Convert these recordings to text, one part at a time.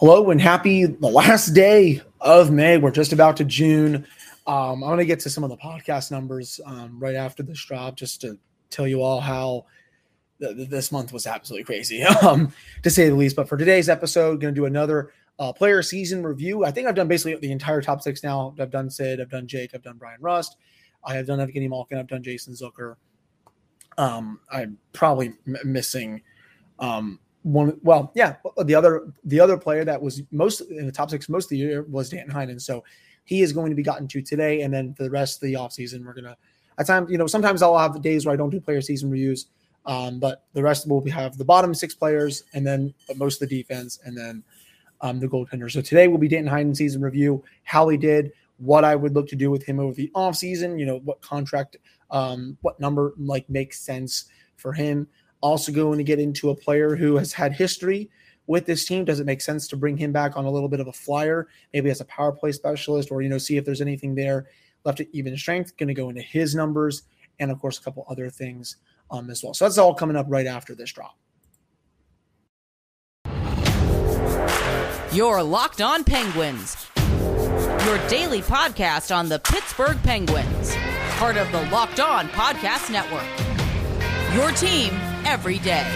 Hello and happy the last day of May. We're just about to June. Um, I'm going to get to some of the podcast numbers um, right after this drop just to tell you all how th- th- this month was absolutely crazy, um, to say the least. But for today's episode, going to do another uh, player season review. I think I've done basically the entire top six now. I've done Sid, I've done Jake, I've done Bryan Rust, I have done Evgeny Malkin, I've done Jason Zucker. Um, I'm probably m- missing um, one well yeah the other the other player that was most in the top six most of the year was Dan Heinen so he is going to be gotten to today and then for the rest of the offseason we're gonna at times you know sometimes I'll have days where I don't do player season reviews um, but the rest will be have the bottom six players and then most of the defense and then um, the goaltender so today will be Dan Heinen season review how he did what I would look to do with him over the offseason you know what contract um, what number like makes sense for him also going to get into a player who has had history with this team. Does it make sense to bring him back on a little bit of a flyer, maybe as a power play specialist, or you know, see if there's anything there left at even strength? Going to go into his numbers and of course a couple other things um, as well. So that's all coming up right after this drop. Your Locked On Penguins, your daily podcast on the Pittsburgh Penguins, part of the Locked On Podcast Network. Your team every day.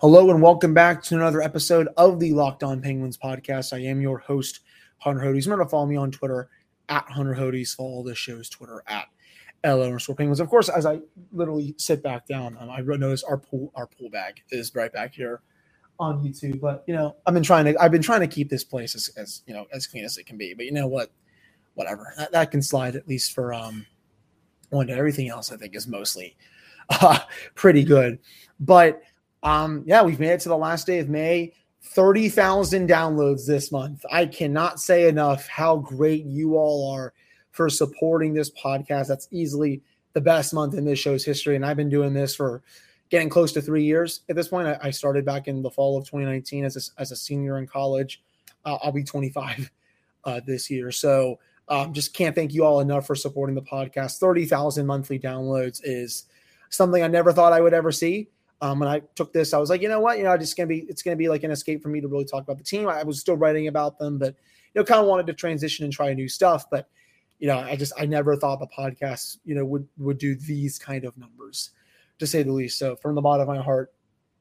Hello and welcome back to another episode of the Locked On Penguins podcast. I am your host, Hunter Hodes. Remember to follow me on Twitter at Hunter Hodes. Follow the show's Twitter at L underscore Penguins. Of course, as I literally sit back down, um, I notice our pool our pool bag is right back here on YouTube. But you know, I've been trying to I've been trying to keep this place as, as you know as clean as it can be. But you know what? Whatever that, that can slide at least for um one day. Everything else I think is mostly uh, pretty good. But um yeah, we've made it to the last day of May. 30,000 downloads this month. I cannot say enough how great you all are for supporting this podcast. That's easily the best month in this show's history. And I've been doing this for getting close to three years at this point. I, I started back in the fall of 2019 as a, as a senior in college. Uh, I'll be 25 uh, this year. So um, just can't thank you all enough for supporting the podcast. 30,000 monthly downloads is something I never thought I would ever see. Um, when I took this, I was like, you know what, you know, just gonna be, it's gonna be like an escape for me to really talk about the team. I was still writing about them, but you know, kind of wanted to transition and try new stuff. But you know, I just, I never thought the podcast, you know, would would do these kind of numbers, to say the least. So from the bottom of my heart,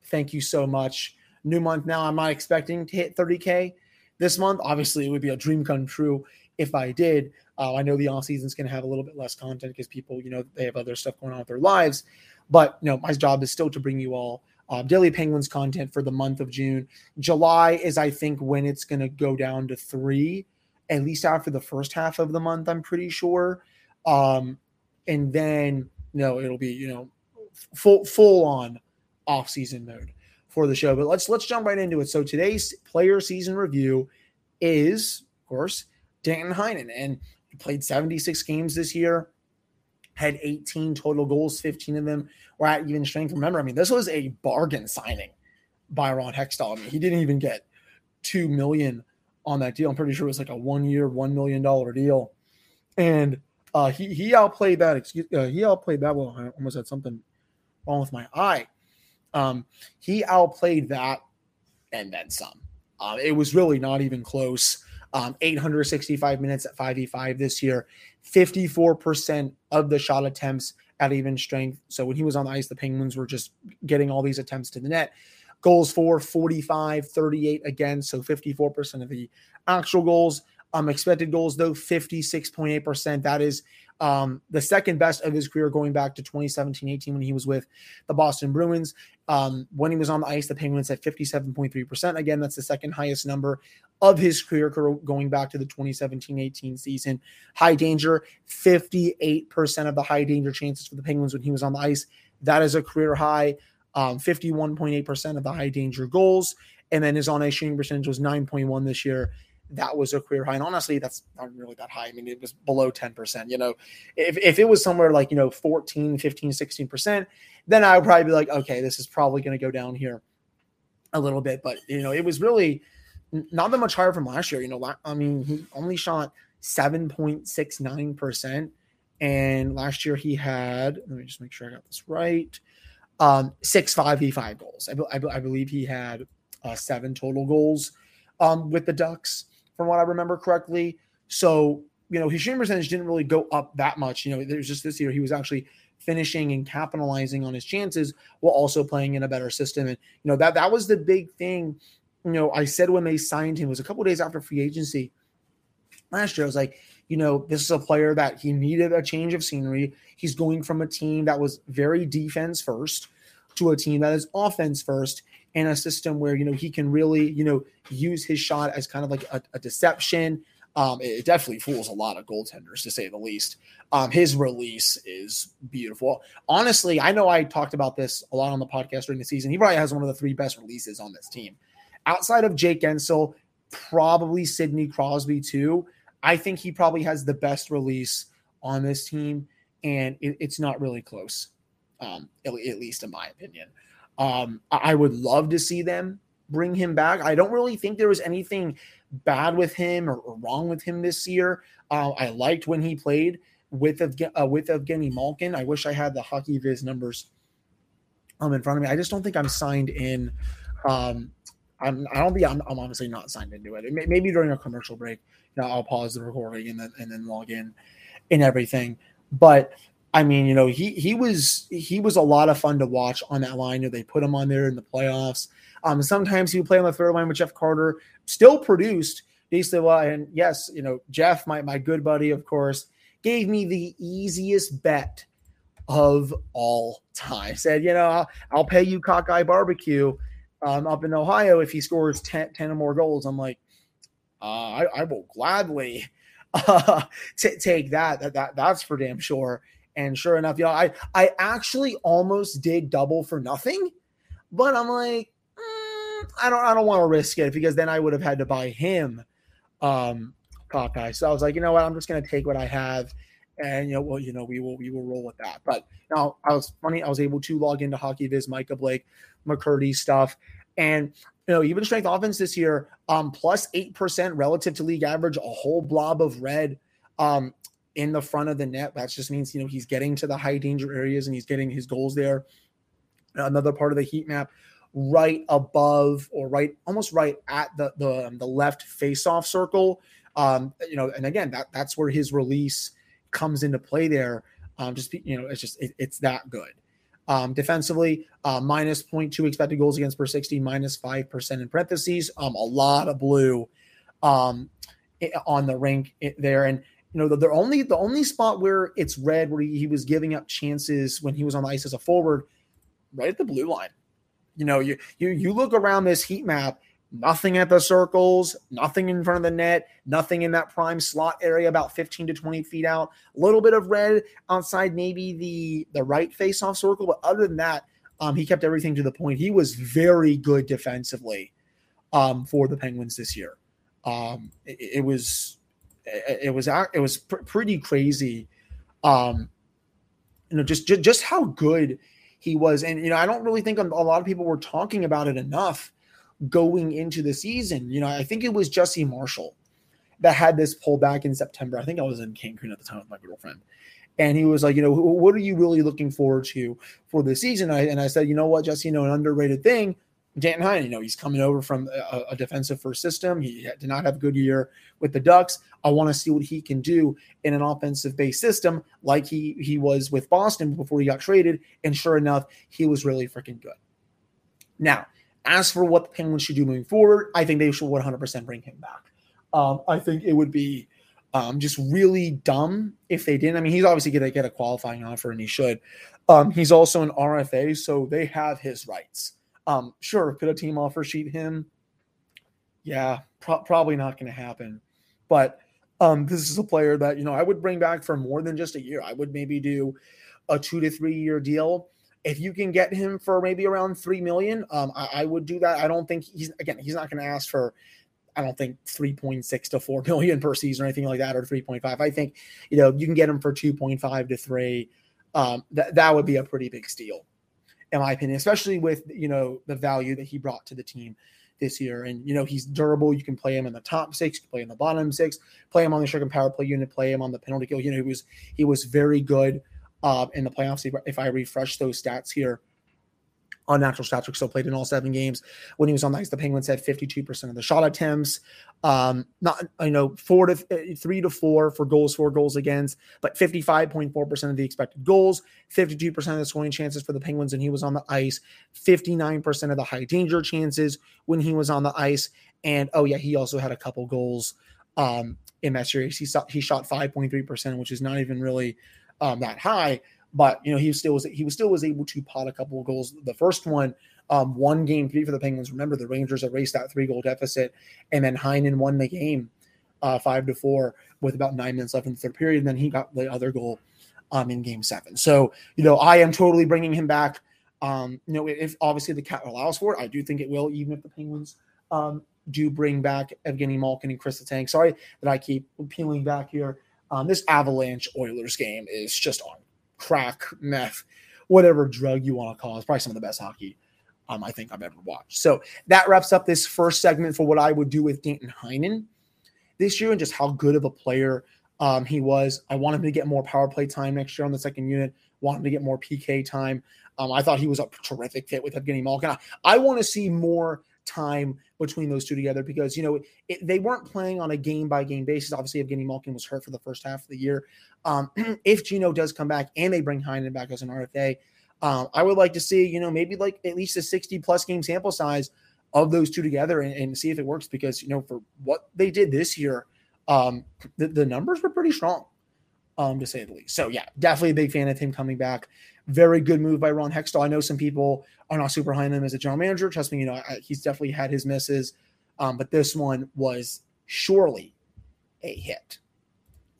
thank you so much. New month now. I'm not expecting to hit 30k this month. Obviously, it would be a dream come true if I did. Uh, I know the off season is going to have a little bit less content because people, you know, they have other stuff going on with their lives. But you know, my job is still to bring you all uh, daily Penguins content for the month of June. July is, I think, when it's going to go down to three, at least after the first half of the month. I'm pretty sure, um, and then no, it'll be you know full full on off season mode for the show. But let's let's jump right into it. So today's player season review is, of course, Dan Heinen, and he played 76 games this year had 18 total goals, 15 of them were at even strength. Remember, I mean, this was a bargain signing by Ron Hextall. I mean, he didn't even get two million on that deal. I'm pretty sure it was like a one-year, one million dollar deal, and uh, he he outplayed that. Excuse, uh, he outplayed that. Well, I almost had something wrong with my eye. Um, he outplayed that and then some. Um, it was really not even close. Um, 865 minutes at 5v5 this year, 54% of the shot attempts at even strength. So when he was on the ice, the Penguins were just getting all these attempts to the net. Goals for 45, 38 again. So 54% of the actual goals. Um, expected goals, though, 56.8%. That is um, the second best of his career going back to 2017 18 when he was with the Boston Bruins. Um, when he was on the ice, the Penguins had 57.3%. Again, that's the second highest number of his career going back to the 2017 18 season. High danger, 58% of the high danger chances for the Penguins when he was on the ice. That is a career high. Um, 51.8% of the high danger goals. And then his on ice shooting percentage was 9.1 this year that was a career high. And honestly, that's not really that high. I mean, it was below 10%. You know, if, if it was somewhere like, you know, 14, 15, 16%, then I would probably be like, okay, this is probably going to go down here a little bit. But, you know, it was really not that much higher from last year. You know, I mean, he only shot 7.69%. And last year he had, let me just make sure I got this right, um, six five v five goals. I, I, I, believe he had uh, seven total goals um, with the Ducks, from what I remember correctly. So, you know, his shooting percentage didn't really go up that much. You know, there's just this year he was actually finishing and capitalizing on his chances while also playing in a better system. And, you know, that that was the big thing. You know, I said when they signed him was a couple days after free agency last year. I was like, you know, this is a player that he needed a change of scenery. He's going from a team that was very defense first to a team that is offense first in a system where, you know, he can really, you know, use his shot as kind of like a, a deception. Um, it definitely fools a lot of goaltenders to say the least. Um, his release is beautiful. Honestly, I know I talked about this a lot on the podcast during the season. He probably has one of the three best releases on this team. Outside of Jake Guentzel, probably Sidney Crosby too. I think he probably has the best release on this team, and it, it's not really close, um, at, at, least in my opinion. Um, I, would love to see them bring him back. I don't really think there was anything bad with him or, or wrong with him this year. Uh, I liked when he played with uh, with Evgeny Malkin. I wish I had the hockey viz numbers um in front of me. I just don't think I'm signed in. Um, I'm, I don't think I'm, I'm honestly not signed into it. Maybe during a commercial break, you know, I'll pause the recording and then and then log in and everything. But I mean, you know, he he was he was a lot of fun to watch on that line. You know, they put him on there in the playoffs. Um, sometimes he would play on the third line with Jeff Carter, still produced decently well. And yes, you know, Jeff, my my good buddy, of course, gave me the easiest bet of all time. Said, you know, I'll, I'll pay you cockeye barbecue um, up in Ohio if he scores 10, 10 or more goals. I'm like, uh, I, I, will gladly uh, t- take that. That that that's for damn sure. And sure enough, know, I I actually almost did double for nothing, but I'm like, mm, I don't I don't want to risk it because then I would have had to buy him um Cockeye. So I was like, you know what, I'm just gonna take what I have, and you know, well, you know, we will we will roll with that. But now I was funny, I was able to log into Hockey Viz, Micah Blake, McCurdy stuff, and you know, even strength offense this year, um, plus eight percent relative to league average, a whole blob of red um in the front of the net. That just means you know he's getting to the high danger areas and he's getting his goals there. Another part of the heat map, right above or right almost right at the the, um, the left face off circle. Um, you know, and again, that that's where his release comes into play there. Um, just you know, it's just it, it's that good. Um, defensively, uh, minus 0.2 expected goals against per 60, minus 5% in parentheses. Um, a lot of blue um, on the rink there. And, you know, the, the, only the only spot where it's red where he, he was giving up chances when he was on the ice as a forward, right at the blue line. You know, you you you look around this heat map Nothing at the circles, nothing in front of the net, nothing in that prime slot area about 15 to 20 feet out. A little bit of red outside maybe the the right face off circle, but other than that, um, he kept everything to the point. He was very good defensively um, for the Penguins this year. Um, it, it, was it was it was pr- pretty crazy. Um, you know, just, just just how good he was, and you know, I don't really think a lot of people were talking about it enough going into the season. You know, I think it was Jesse Marshall that had this pullback in September. I think I was in Cancun at the time with my girlfriend. And he was like, you know, what are you really looking forward to for the season? I, and I said, you know what, Jesse, you know, an underrated thing, Danton Heinen, you know, he's coming over from a, a defensive first system. He did not have a good year with the Ducks. I want to see what he can do in an offensive based system like he he was with Boston before he got traded. And sure enough, he was really freaking good. Now, as for what the Penguins should do moving forward, I think they should 100% bring him back. Um, I think it would be um, just really dumb if they didn't. I mean, he's obviously going to get a qualifying offer, and he should. Um, he's also an RFA, so they have his rights. Um, sure, could a team offer sheet him? Yeah, pro- probably not going to happen. But um, this is a player that you know I would bring back for more than just a year. I would maybe do a two to three year deal if you can get him for maybe around three million, um, I, I would do that. I don't think he's again he's not going to ask for I don't think 3.6 to 4 million per season or anything like that, or 3.5. I think, you know, you can get him for 2.5 to 3. Um, that, that would be a pretty big steal, in my opinion, especially with, you know, the value that he brought to the team this year. And you know he's durable. You can play him in the top six, you can play in the bottom six, play him on the second power play unit, play him on the penalty kill. You know he was he was very good uh, in the playoffs. If I refresh those stats here, on natural stats were still played in all seven games. When he was on the ice, the Penguins had 52% of the shot attempts. Um, not you know four to uh, three to four for goals, four goals against, but 55.4% of the expected goals, 52% of the scoring chances for the Penguins when he was on the ice, 59% of the high danger chances when he was on the ice, and oh yeah, he also had a couple goals um, in that series. He shot, he shot 5.3%, which is not even really um, that high. But you know, he still was he was still was able to pot a couple of goals. The first one, um, one game three for the Penguins. Remember, the Rangers erased that three goal deficit, and then Heinen won the game uh, five to four with about nine minutes left in the third period. And then he got the other goal um, in game seven. So, you know, I am totally bringing him back. Um, you know, if obviously the cat allows for it, I do think it will, even if the Penguins um, do bring back Evgeny Malkin and Chris Letang. Sorry that I keep peeling back here. Um, this Avalanche Oilers game is just on crack, meth, whatever drug you want to call it. It's probably some of the best hockey um, I think I've ever watched. So that wraps up this first segment for what I would do with Danton Heinen this year and just how good of a player um, he was. I want him to get more power play time next year on the second unit. Want him to get more PK time. Um, I thought he was a terrific fit with Evgeny Malkin. I, I want to see more time between those two together because you know it, they weren't playing on a game by game basis. Obviously, Evgeny Malkin was hurt for the first half of the year. Um, if Gino does come back and they bring Heinen back as an RFA, um, I would like to see you know maybe like at least a sixty plus game sample size of those two together and, and see if it works because you know for what they did this year, um, the, the numbers were pretty strong. Um, to say the least. So yeah, definitely a big fan of him coming back. Very good move by Ron Hextall. I know some people are not super high on him as a general manager. Trust me, you know I, he's definitely had his misses, um, but this one was surely a hit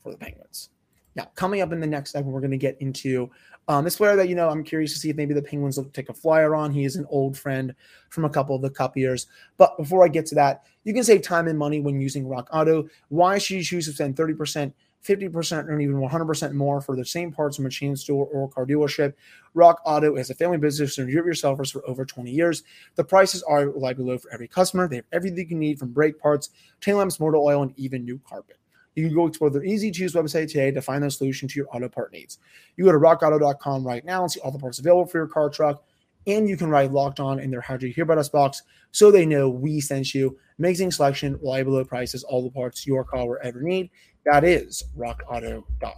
for the Penguins. Now, coming up in the next segment, we're going to get into um, this player that you know I'm curious to see if maybe the Penguins will take a flyer on. He is an old friend from a couple of the Cup years. But before I get to that, you can save time and money when using Rock Auto. Why should you choose to spend 30%? 50% or even 100% more for the same parts from a chain store or car dealership. Rock Auto is a family business and you yourself for over 20 years. The prices are reliably low for every customer. They have everything you need from brake parts, tail lamps, motor oil, and even new carpet. You can go explore their easy to use website today to find the solution to your auto part needs. You go to rockauto.com right now and see all the parts available for your car truck. And you can write locked on in their How Do You Hear About Us box so they know we sent you. Amazing selection, reliable low prices, all the parts your car will ever need. That is rockauto.com.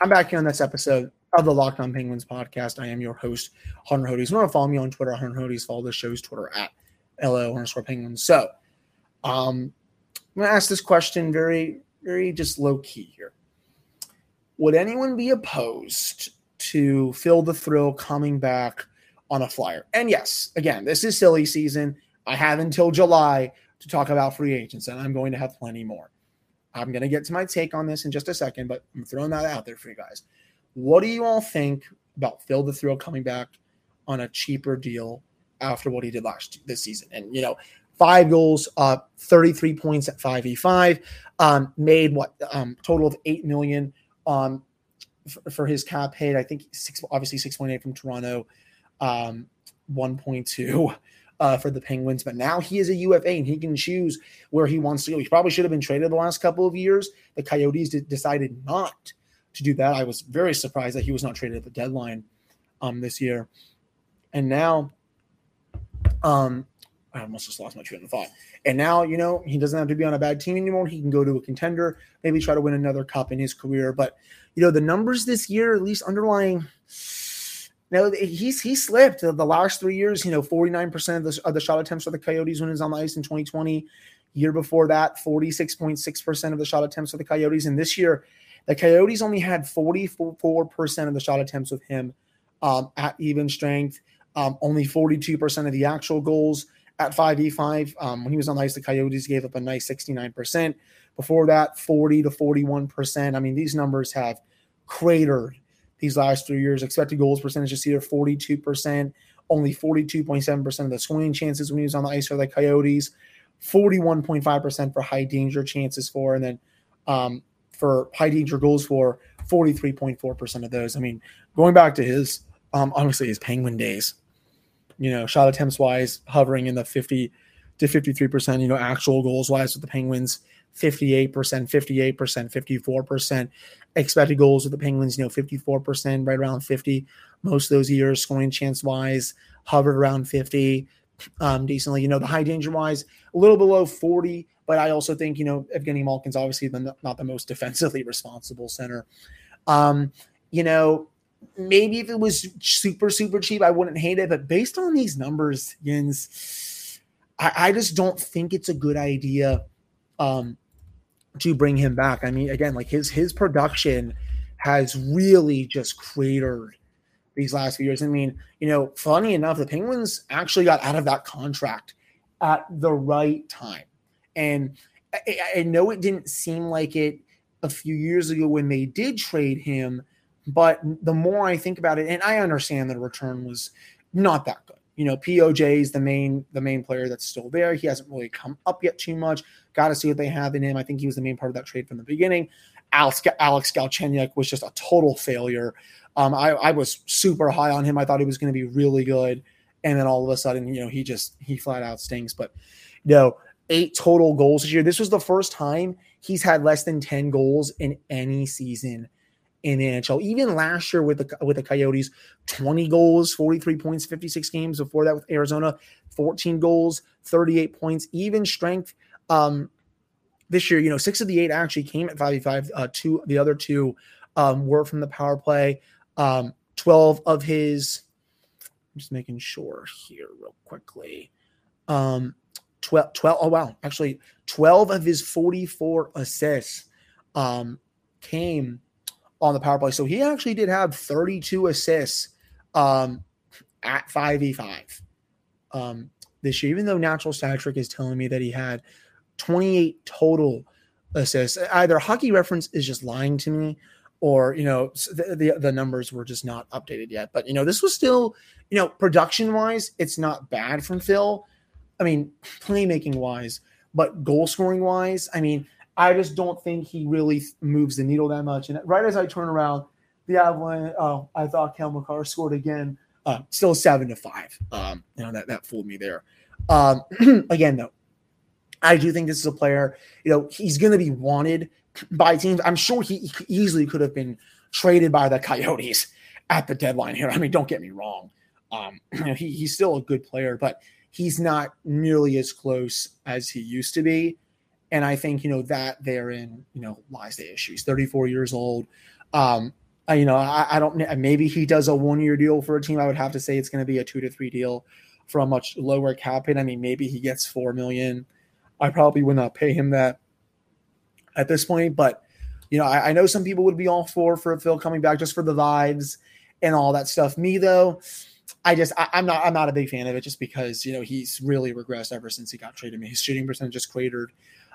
I'm back here on this episode of the Locked On Penguins podcast. I am your host, Hunter Hodes. You want to follow me on Twitter, Hunter Hodes. Follow the show's Twitter at LO underscore Penguins. So, um, I'm going to ask this question very, very just low key here. Would anyone be opposed to Phil the Thrill coming back on a flyer? And yes, again, this is silly season. I have until July to talk about free agents, and I'm going to have plenty more. I'm going to get to my take on this in just a second, but I'm throwing that out there for you guys. What do you all think about Phil the Thrill coming back on a cheaper deal after what he did last this season? And you know, five goals, uh, 33 points at 5v5, um, made what um, total of 8 million um, for, for his cap hit. I think six, obviously 6.8 from Toronto, um, 1.2 uh, for the Penguins. But now he is a UFA and he can choose where he wants to go. He probably should have been traded the last couple of years. The Coyotes d- decided not to do that. I was very surprised that he was not traded at the deadline um, this year. And now, um, I almost just lost my train of thought. And now, you know, he doesn't have to be on a bad team anymore. He can go to a contender, maybe try to win another cup in his career. But, you know, the numbers this year, at least underlying, now he's he slipped the, last three years. You know, forty nine percent of the of the shot attempts for the Coyotes when he was on the ice in twenty twenty. Year before that, forty six point six percent of the shot attempts for the Coyotes, and this year, the Coyotes only had forty four percent of the shot attempts with him um, at even strength. Um, only forty two percent of the actual goals at 5v5. Um, when he was on the ice, the Coyotes gave up a nice 69%. Before that, 40 to 41%. I mean, these numbers have cratered these last three years. Expected goals percentage this year, 42%. Only 42.7% of the scoring chances when he was on the ice for the Coyotes. 41.5% for high danger chances for, and then um, for high danger goals for 43.4% of those. I mean, going back to his, um, honestly, his Penguin days, you know, shot attempts wise, hovering in the 50 to 53%, you know, actual goals wise with the Penguins, 58%, 58%, 54%. Expected goals with the Penguins, you know, 54%, right around 50. Most of those years, scoring chance wise, hovered around 50 um, decently. You know, the high danger wise, a little below 40. But I also think, you know, Evgeny Malkin's obviously the, not the most defensively responsible center. Um, you know, maybe if it was super, super cheap, I wouldn't hate it. But based on these numbers, Jens, I, I just don't think it's a good idea um, to bring him back. I mean, again, like his his production has really just cratered these last few years. I mean, you know, funny enough, the Penguins actually got out of that contract at the right time. And I, I, know it didn't seem like it a few years ago when they did trade him, but the more I think about it, and I understand the return was not that good. You know, POJ is the main the main player that's still there. He hasn't really come up yet too much. Got to see what they have in him. I think he was the main part of that trade from the beginning. Alex Galchenyuk was just a total failure. Um, I, I was super high on him. I thought he was going to be really good, and then all of a sudden, you know, he just he flat out stinks. But you know, eight total goals this year. This was the first time he's had less than ten goals in any season in the NHL. Even last year with the with the Coyotes, 20 goals, 43 points, 56 games. Before that with Arizona, 14 goals, 38 points, even strength. Um, this year, you know, six of the eight actually came at 5v5. Uh, two, the other two um, were from the power play. Um, 12 of his, I'm just making sure here real quickly. Um, 12, 12 oh wow, actually 12 of his 44 assists um, came on the power play. So he actually did have 32 assists um, at 5v5 um, this year, even though Natural Stat Trick is telling me that he had 28 total assists. Either Hockey Reference is just lying to me, or you know the, the, the numbers were just not updated yet. But you know this was still you know production wise, it's not bad from Phil. I mean playmaking wise, but goal scoring wise, I mean I just don't think he really moves the needle that much. And right as I turn around, the Avalanche, oh, I thought Cale Makar scored again. Uh, still seven to five. Um, you know that that fooled me there. Um, again though, I do think this is a player, you know, he's going to be wanted by teams. I'm sure he, he easily could have been traded by the Coyotes at the deadline here. I mean, don't get me wrong. Um, you know, he, he's still a good player, but he's not nearly as close as he used to be. And I think, you know, that therein, you know, lies the issue. He's 34 years old. Um, I, you know, I, I don't, maybe he does a one year deal for a team. I would have to say it's going to be a two to three deal for a much lower cap hit. I mean, maybe he gets 4 million I probably would not pay him that at this point. But you know, I, I, know some people would be all for for Phil coming back just for the vibes and all that stuff. Me though, I just I, am not I'm not a big fan of it just because you know he's really regressed ever since he got traded. I mean, his shooting percentage just cratered.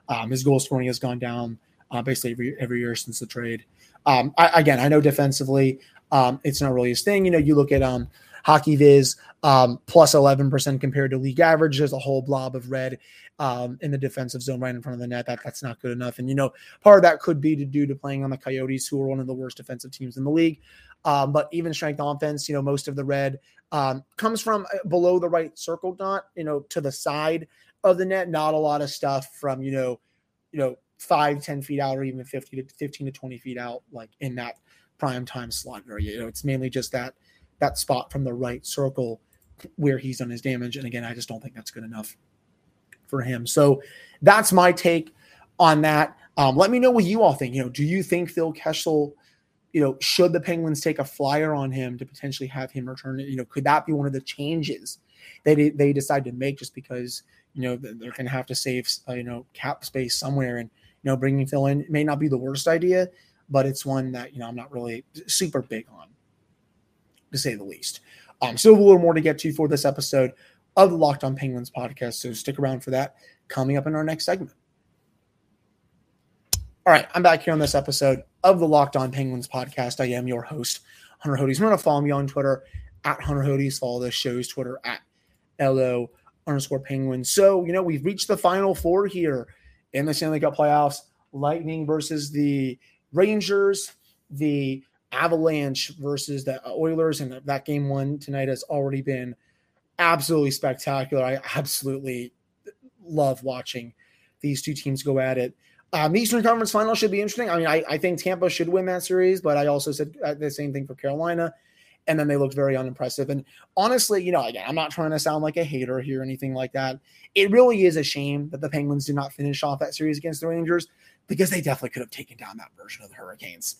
Um, his goal scoring has gone down uh, basically every every year since the trade. Um, I, again, I know defensively, um, it's not really his thing. You know, you look at um, Hockey Viz um, plus 11% compared to league average. There's a whole blob of red um, in the defensive zone right in front of the net. That that's not good enough. And you know, part of that could be to due to playing on the Coyotes, who are one of the worst defensive teams in the league. Um, but even strength offense, you know, most of the red um, comes from uh, below the right circle dot, you know, to the side of the net. Not a lot of stuff from you know, you know, five, 10 feet out, or even 50 to 15 to 20 feet out, like in that prime time slot area. You know, it's mainly just that that spot from the right circle where he's done his damage. And again, I just don't think that's good enough for him. So that's my take on that. Um, let me know what you all think. You know, do you think Phil Kessel, you know, should the Penguins take a flyer on him to potentially have him return? You know, could that be one of the changes that they decide to make just because you know they're going to have to save uh, you know cap space somewhere and you know bringing Phil in may not be the worst idea, but it's one that you know I'm not really super big on, to say the least. Um, still a little more to get to for this episode of the Locked On Penguins podcast. So stick around for that coming up in our next segment. All right, I'm back here on this episode of the Locked On Penguins podcast. I am your host, Hunter Hodes. Remember to follow me on Twitter at Hunter Hodes. Follow the show's Twitter at LO underscore Penguins. So, you know, we've reached the final four here in the Stanley Cup playoffs. Lightning versus the Rangers, the Avalanche versus the Oilers, and that game one tonight has already been absolutely spectacular. I absolutely love watching these two teams go at it. Um, the Eastern Conference Final should be interesting. I mean, I, I think Tampa should win that series, but I also said uh, the same thing for Carolina. And then they looked very unimpressive. And honestly, you know, again, I'm not trying to sound like a hater here or anything like that. It really is a shame that the Penguins did not finish off that series against the Rangers because they definitely could have taken down that version of the Hurricanes.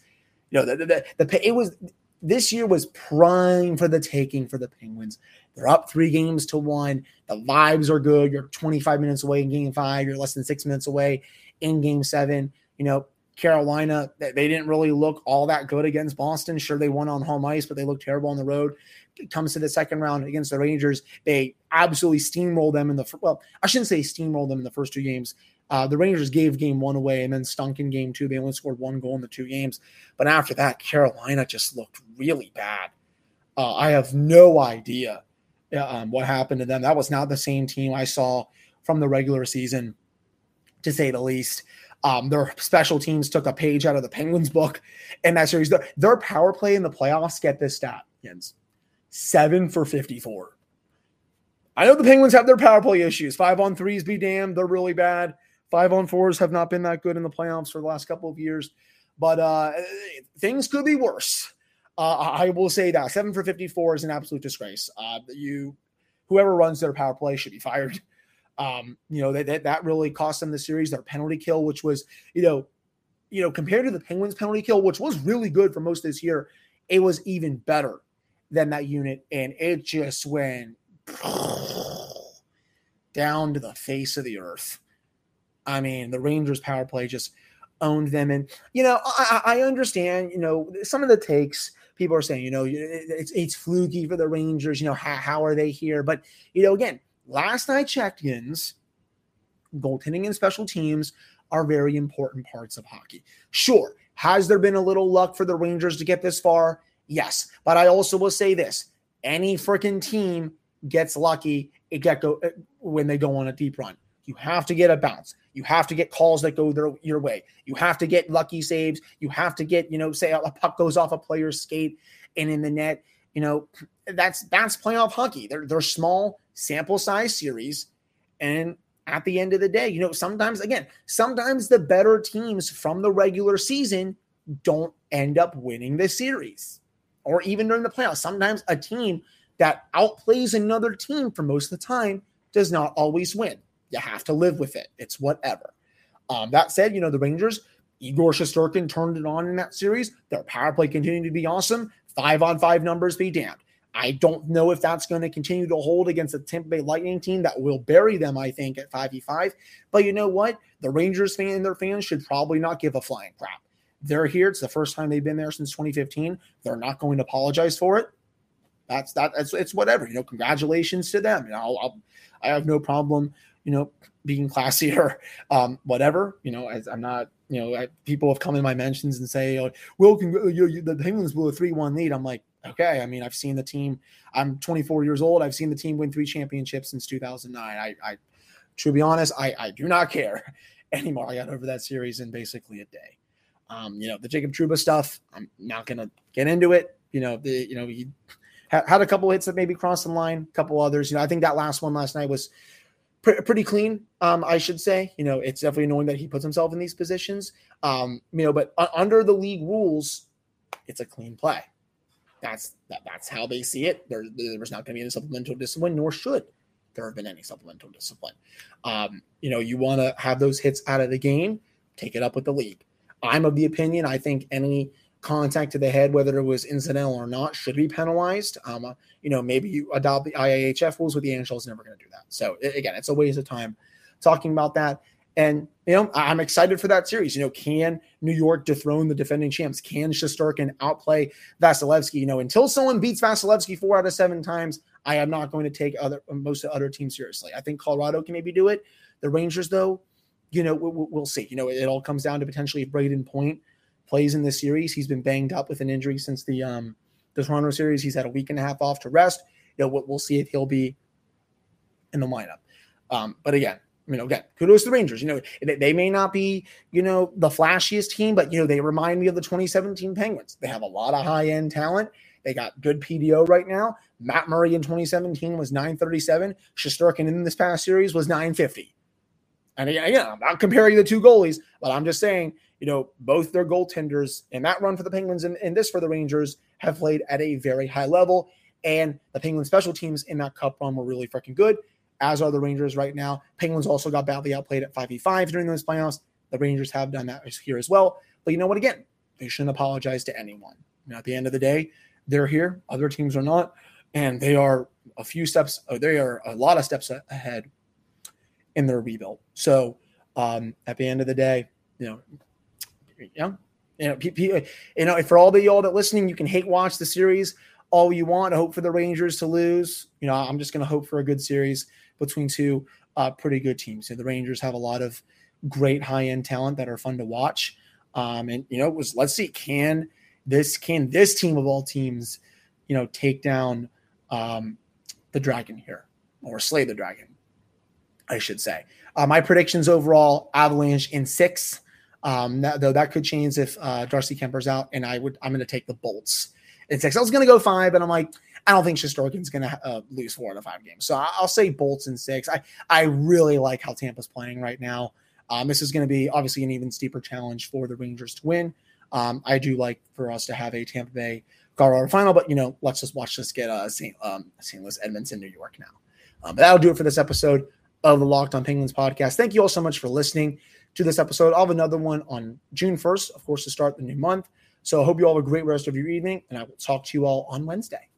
You know, the, the, the, the it was this year was prime for the taking for the Penguins. They're up three games to one. The vibes are good. You're 25 minutes away in game five. You're less than six minutes away in game seven. You know, Carolina, they didn't really look all that good against Boston. Sure, they won on home ice, but they looked terrible on the road. It comes to the second round against the Rangers. They absolutely steamrolled them in the well, I shouldn't say steamrolled them in the first two games. Uh, the Rangers gave game one away and then stunk in game two. They only scored one goal in the two games. But after that, Carolina just looked really bad. Uh, I have no idea um, what happened to them. That was not the same team I saw from the regular season, to say the least. Um, their special teams took a page out of the Penguins book in that series. Their, their power play in the playoffs, get this stat, Jens, seven for 54. I know the Penguins have their power play issues. Five on threes be damned. They're really bad. Five on fours have not been that good in the playoffs for the last couple of years, but uh, things could be worse. Uh, I will say that seven for 54 is an absolute disgrace. Uh, you, whoever runs their power play should be fired. Um, you know, that, that, really cost them the series, their penalty kill, which was, you know, you know, compared to the Penguins penalty kill, which was really good for most of this year, it was even better than that unit. And it just went down to the face of the earth. I mean, the Rangers power play just owned them. And, you know, I, I understand, you know, some of the takes people are saying, you know, it's, it's fluky for the Rangers. You know, how, how are they here? But, you know, again, last night checked ins, goaltending and special teams are very important parts of hockey. Sure, has there been a little luck for the Rangers to get this far? Yes. But I also will say this any freaking team gets lucky it go, uh, when they go on a deep run. You have to get a bounce. You have to get calls that go their, your way. You have to get lucky saves. You have to get, you know, say a puck goes off a player's skate and in the net. You know, that's that's playoff hockey. They're they're small sample size series, and at the end of the day, you know, sometimes again, sometimes the better teams from the regular season don't end up winning the series, or even during the playoffs. Sometimes a team that outplays another team for most of the time does not always win. You have to live with it. It's whatever. Um, that said, you know, the Rangers, Igor Shesterkin turned it on in that series. Their power play continued to be awesome. Five on five numbers be damned. I don't know if that's going to continue to hold against the Tampa Bay Lightning team that will bury them, I think, at 5v5. But you know what? The Rangers fan and their fans should probably not give a flying crap. They're here. It's the first time they've been there since 2015. They're not going to apologize for it. That's that. It's, it's whatever. You know, congratulations to them. You know, I'll, I'll, I have no problem you know, being classy or um, whatever. You know, as I'm not, you know, I, people have come in my mentions and say, oh, "Well, you, you, the Penguins blew a three-one lead." I'm like, okay. I mean, I've seen the team. I'm 24 years old. I've seen the team win three championships since 2009. I, I to be honest, I, I do not care anymore. I got over that series in basically a day. Um, you know, the Jacob Trouba stuff. I'm not gonna get into it. You know, the you know he had a couple hits that maybe crossed the line, a couple others. You know, I think that last one last night was pre- pretty clean, um, I should say. You know, it's definitely annoying that he puts himself in these positions. Um, you know, but uh, under the league rules, it's a clean play. That's that, that's how they see it. There, there's not going to be any supplemental discipline, nor should there have been any supplemental discipline. Um, you know, you want to have those hits out of the game, take it up with the league. I'm of the opinion. I think any contact to the head, whether it was incidental or not, should be penalized. Um, uh, you know, maybe you adopt the IIHF rules with the NHL is never going to do that. So again, it's a waste of time talking about that. And you know, I'm excited for that series. You know, can New York dethrone the defending champs? Can Shesterkin outplay Vasilevskiy? You know, until someone beats Vasilevskiy four out of seven times, I am not going to take other most of the other teams seriously. I think Colorado can maybe do it. The Rangers, though, you know, we'll, we'll see. You know, it, all comes down to potentially if Brayden Point plays in this series. He's been banged up with an injury since the um, the Toronto series. He's had a week and a half off to rest. You know, we'll see if he'll be in the lineup. Um, but again, you know, again, kudos to the Rangers. You know, they, may not be, you know, the flashiest team, but you know, they remind me of the 2017 Penguins. They have a lot of high end talent. They got good PDO right now. Matt Murray in 2017 was 937. Shesterkin in this past series was 950. And again, I'm not comparing the two goalies, but I'm just saying, you know, both their goaltenders in that run for the Penguins and, and this for the Rangers have played at a very high level. And the Penguins special teams in that cup run were really freaking good, as are the Rangers right now. Penguins also got badly outplayed at 5v5 during those playoffs. The Rangers have done that here as well. But you know what? Again, they shouldn't apologize to anyone. You know, at the end of the day, they're here. Other teams are not. And they are a few steps, they are a lot of steps ahead in their rebuild. So um, at the end of the day, you know, yeah, you know, you know, for all the y'all that listening, you can hate watch the series all you want. Hope for the Rangers to lose. You know, I'm just going to hope for a good series between two uh, pretty good teams. So the Rangers have a lot of great high end talent that are fun to watch. Um, and you know, it was let's see, can this can this team of all teams, you know, take down um, the dragon here or slay the dragon? I should say. Uh, my predictions overall: Avalanche in six. Um, that, though that could change if uh, Darcy Kuemper's out, and I would I'm going to take the Bolts in six. I was going to go five, but I'm like I don't think Shesterkin's going to uh, lose four out of five games, so I'll say Bolts in six. I I really like how Tampa's playing right now. Um, this is going to be obviously an even steeper challenge for the Rangers to win. Um, I do like for us to have a Tampa Bay Colorado final, but you know, let's just watch this get uh, St. Um, St. Louis, Edmonton, New York now. Um, but that'll do it for this episode of the Locked On Penguins podcast. Thank you all so much for listening to this episode. I'll have another one on June 1st, of course, to start the new month. So I hope you all have a great rest of your evening, and I will talk to you all on Wednesday.